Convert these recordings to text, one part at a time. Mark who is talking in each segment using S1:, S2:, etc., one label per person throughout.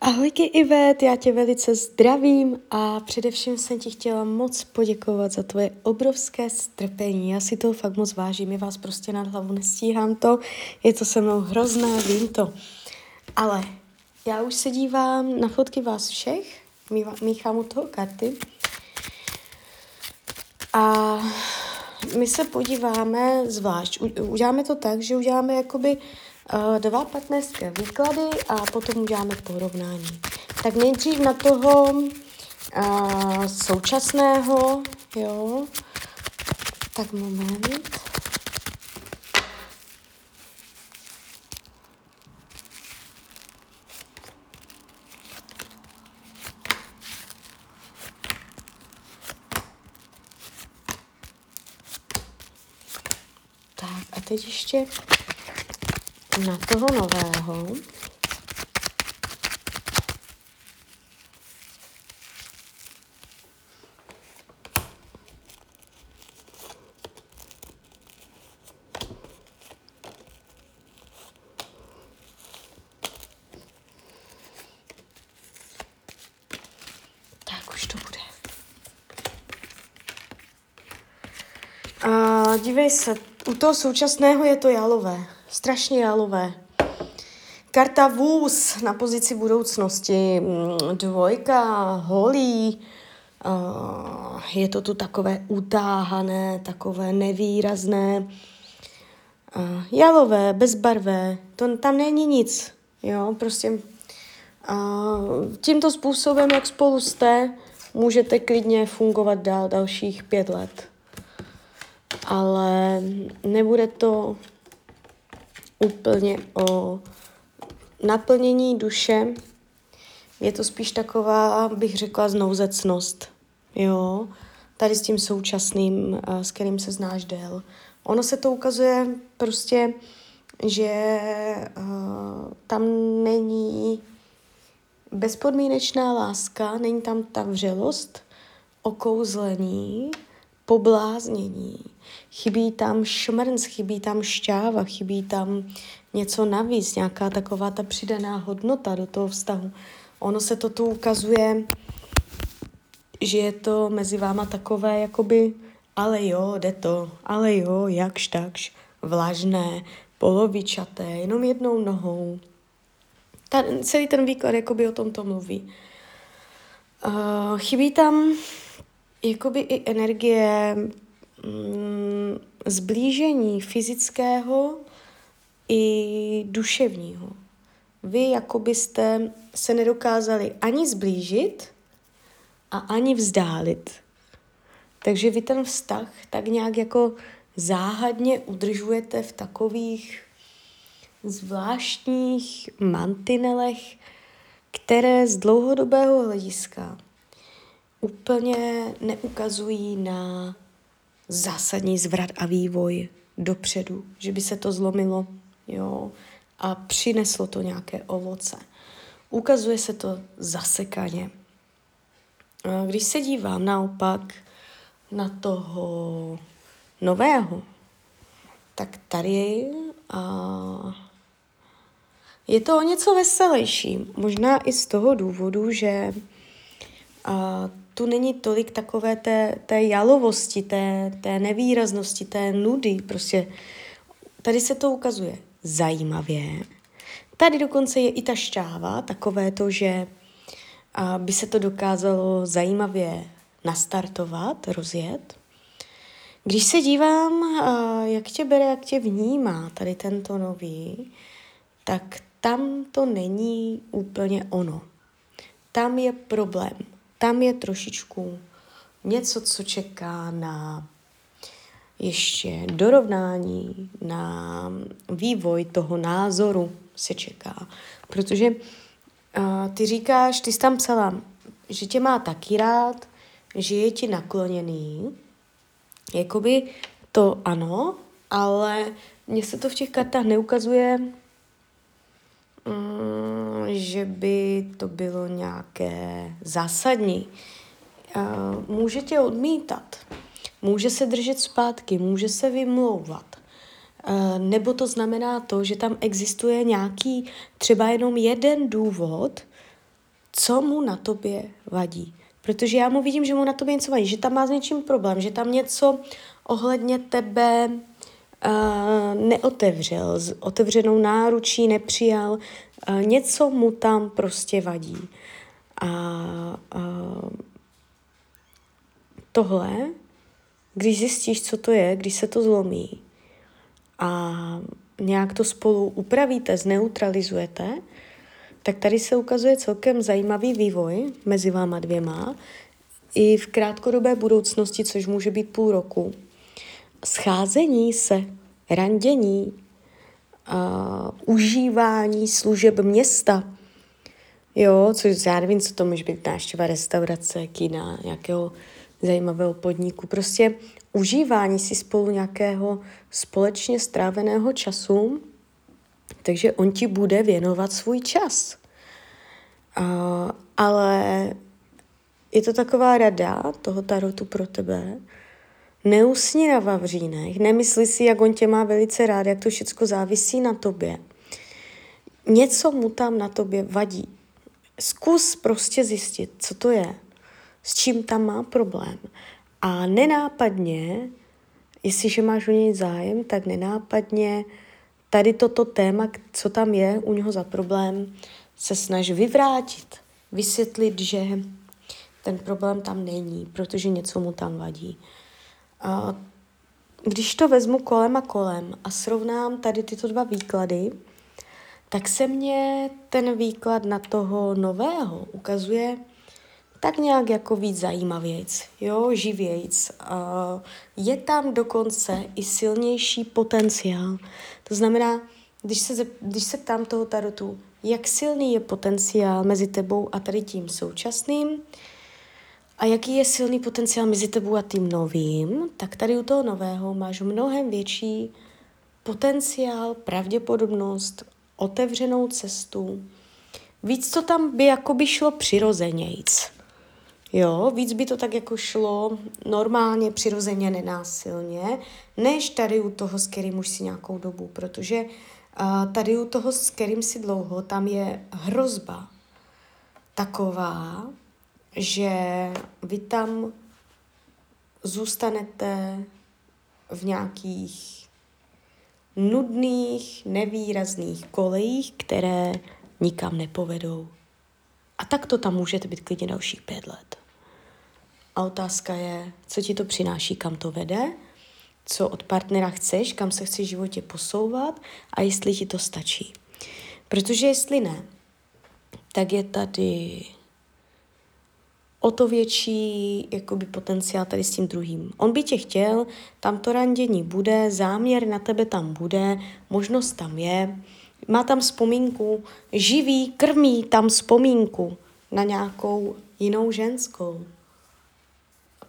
S1: Ahojky Ivet, já tě velice zdravím a především jsem ti chtěla moc poděkovat za tvoje obrovské strpení. Já si toho fakt moc vážím, je vás prostě nad hlavu nestíhám to, je to se mnou hrozné, vím to. Ale já už se dívám na fotky vás všech, míchám u toho karty a my se podíváme zvlášť. Uděláme to tak, že uděláme jakoby uh, dva partnerské výklady a potom uděláme porovnání. Tak nejdřív na toho uh, současného, jo, tak moment. Tak a teď ještě na toho nového. Dívej se, u toho současného je to jalové strašně jalové. Karta vůz na pozici budoucnosti, mm, dvojka, holí, je to tu takové utáhané, takové nevýrazné, jalové, bezbarvé, to, tam není nic, jo, prostě. Tímto způsobem, jak spolu jste, můžete klidně fungovat dál dalších pět let. Ale nebude to úplně o naplnění duše. Je to spíš taková, bych řekla, znouzecnost. Jo, tady s tím současným, s kterým se znáš dél. Ono se to ukazuje prostě, že uh, tam není bezpodmínečná láska, není tam ta vřelost, okouzlení, pobláznění. Chybí tam šmrnc, chybí tam šťáva, chybí tam něco navíc, nějaká taková ta přidaná hodnota do toho vztahu. Ono se to tu ukazuje, že je to mezi váma takové, jakoby, ale jo, jde to, ale jo, jakž takž, vlažné, polovičaté, jenom jednou nohou. Ta, celý ten výklad jakoby o tomto mluví. Uh, chybí tam jakoby i energie mm, zblížení fyzického i duševního. Vy jako byste se nedokázali ani zblížit a ani vzdálit. Takže vy ten vztah tak nějak jako záhadně udržujete v takových zvláštních mantinelech, které z dlouhodobého hlediska úplně neukazují na zásadní zvrat a vývoj dopředu, že by se to zlomilo jo, a přineslo to nějaké ovoce. Ukazuje se to zasekaně. Když se dívám naopak na toho nového, tak tady a je to o něco veselější. Možná i z toho důvodu, že a tu není tolik takové té, té jalovosti, té, té nevýraznosti, té nudy. Prostě tady se to ukazuje zajímavě. Tady dokonce je i ta šťáva, takové to, že a by se to dokázalo zajímavě nastartovat, rozjet. Když se dívám, jak tě bere, jak tě vnímá tady tento nový, tak tam to není úplně ono. Tam je problém tam je trošičku něco, co čeká na ještě dorovnání, na vývoj toho názoru se čeká. Protože uh, ty říkáš, ty jsi tam psala, že tě má taky rád, že je ti nakloněný. Jakoby to ano, ale mně se to v těch kartách neukazuje, že by to bylo nějaké zásadní. Může tě odmítat, může se držet zpátky, může se vymlouvat. Nebo to znamená to, že tam existuje nějaký třeba jenom jeden důvod, co mu na tobě vadí. Protože já mu vidím, že mu na tobě něco vadí, že tam má s něčím problém, že tam něco ohledně tebe neotevřel, s otevřenou náručí nepřijal, něco mu tam prostě vadí. A uh, tohle, když zjistíš, co to je, když se to zlomí a nějak to spolu upravíte, zneutralizujete, tak tady se ukazuje celkem zajímavý vývoj mezi váma dvěma i v krátkodobé budoucnosti, což může být půl roku. Scházení se, randění, uh, užívání služeb města. Jo, což já nevím, co to může být návštěva restaurace, kina, nějakého zajímavého podniku. Prostě užívání si spolu nějakého společně stráveného času, takže on ti bude věnovat svůj čas. Uh, ale je to taková rada toho tarotu pro tebe. Neusni na vavřínech, nemysli si, jak on tě má velice rád, jak to všechno závisí na tobě. Něco mu tam na tobě vadí. Zkus prostě zjistit, co to je, s čím tam má problém. A nenápadně, jestliže máš o něj zájem, tak nenápadně tady toto téma, co tam je u něho za problém, se snaž vyvrátit, vysvětlit, že ten problém tam není, protože něco mu tam vadí. Když to vezmu kolem a kolem a srovnám tady tyto dva výklady, tak se mně ten výklad na toho nového ukazuje tak nějak jako víc zajímavějc, jo, živějc. Je tam dokonce i silnější potenciál. To znamená, když se, když se ptám toho tarotu, jak silný je potenciál mezi tebou a tady tím současným a jaký je silný potenciál mezi tebou a tím novým, tak tady u toho nového máš mnohem větší potenciál, pravděpodobnost, otevřenou cestu. Víc to tam by jako by šlo přirozenějc. Jo, víc by to tak jako šlo normálně, přirozeně, nenásilně, než tady u toho, s kterým už si nějakou dobu, protože uh, tady u toho, s kterým si dlouho, tam je hrozba taková, že vy tam zůstanete v nějakých nudných, nevýrazných kolejích, které nikam nepovedou. A tak to tam můžete být klidně dalších pět let. A otázka je, co ti to přináší, kam to vede, co od partnera chceš, kam se chceš v životě posouvat a jestli ti to stačí. Protože jestli ne, tak je tady o to větší jakoby, potenciál tady s tím druhým. On by tě chtěl, tam to randění bude, záměr na tebe tam bude, možnost tam je, má tam vzpomínku, živí, krmí tam vzpomínku na nějakou jinou ženskou.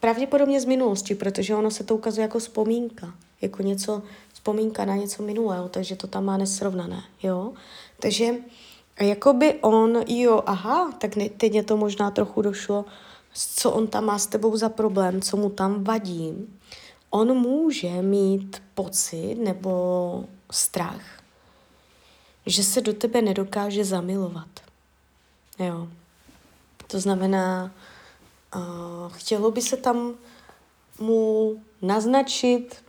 S1: Pravděpodobně z minulosti, protože ono se to ukazuje jako vzpomínka, jako něco, vzpomínka na něco minulého, takže to tam má nesrovnané, jo. Takže jakoby on, jo, aha, tak ne, teď je to možná trochu došlo, co on tam má s tebou za problém, co mu tam vadí. On může mít pocit nebo strach, že se do tebe nedokáže zamilovat. Jo. To znamená, uh, chtělo by se tam mu naznačit,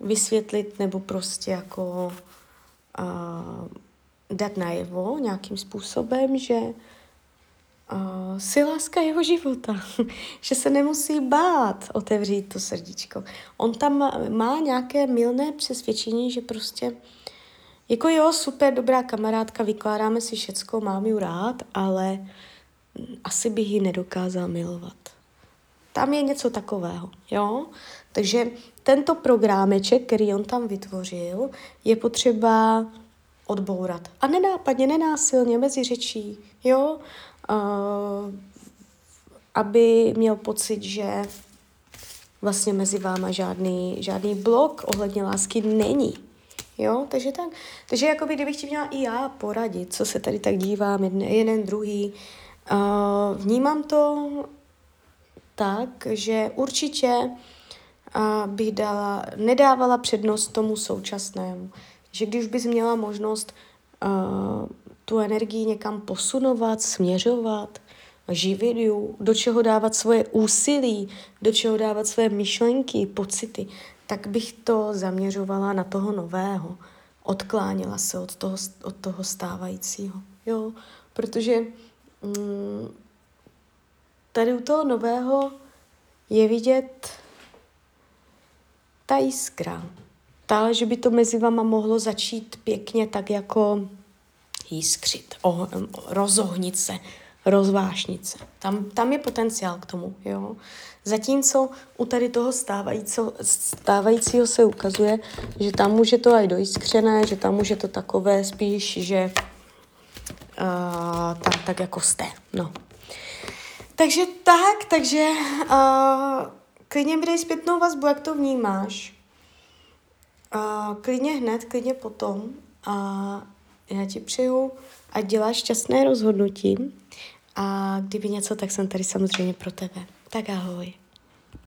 S1: vysvětlit nebo prostě jako uh, dát najevo nějakým způsobem, že uh, si láska jeho života, že se nemusí bát otevřít to srdíčko. On tam má nějaké milné přesvědčení, že prostě jako jo, super, dobrá kamarádka, vykládáme si všecko, mám ju rád, ale asi bych ji nedokázal milovat. Tam je něco takového, jo? Takže tento programeček, který on tam vytvořil, je potřeba odbourat. A nenápadně, nenásilně, mezi řečí, jo? Uh, aby měl pocit, že vlastně mezi váma žádný, žádný blok ohledně lásky není. Jo, takže tak. Takže jako by, kdybych ti měla i já poradit, co se tady tak dívám, jeden, jeden druhý, uh, vnímám to tak, že určitě uh, bych dala, nedávala přednost tomu současnému. Že když bys měla možnost uh, tu energii někam posunovat, směřovat, živit ju, do čeho dávat svoje úsilí, do čeho dávat své myšlenky, pocity, tak bych to zaměřovala na toho nového. Odklánila se od toho, od toho stávajícího. Jo, protože mm, tady u toho nového je vidět ta jiskra. Ta, že by to mezi vama mohlo začít pěkně tak jako jiskřit, oh, rozohnit se, rozvášnit se. Tam, tam je potenciál k tomu, jo. Zatímco u tady toho stávajícího, stávajícího se ukazuje, že tam může to aj dojiskřené, že tam může to takové spíš, že uh, tam tak jako jste, no. Takže tak, takže uh, klidně mi dej zpětnou vazbu, jak to vnímáš. Klidně hned, klidně potom. A já ti přeju, ať děláš šťastné rozhodnutí a kdyby něco, tak jsem tady samozřejmě pro tebe. Tak ahoj.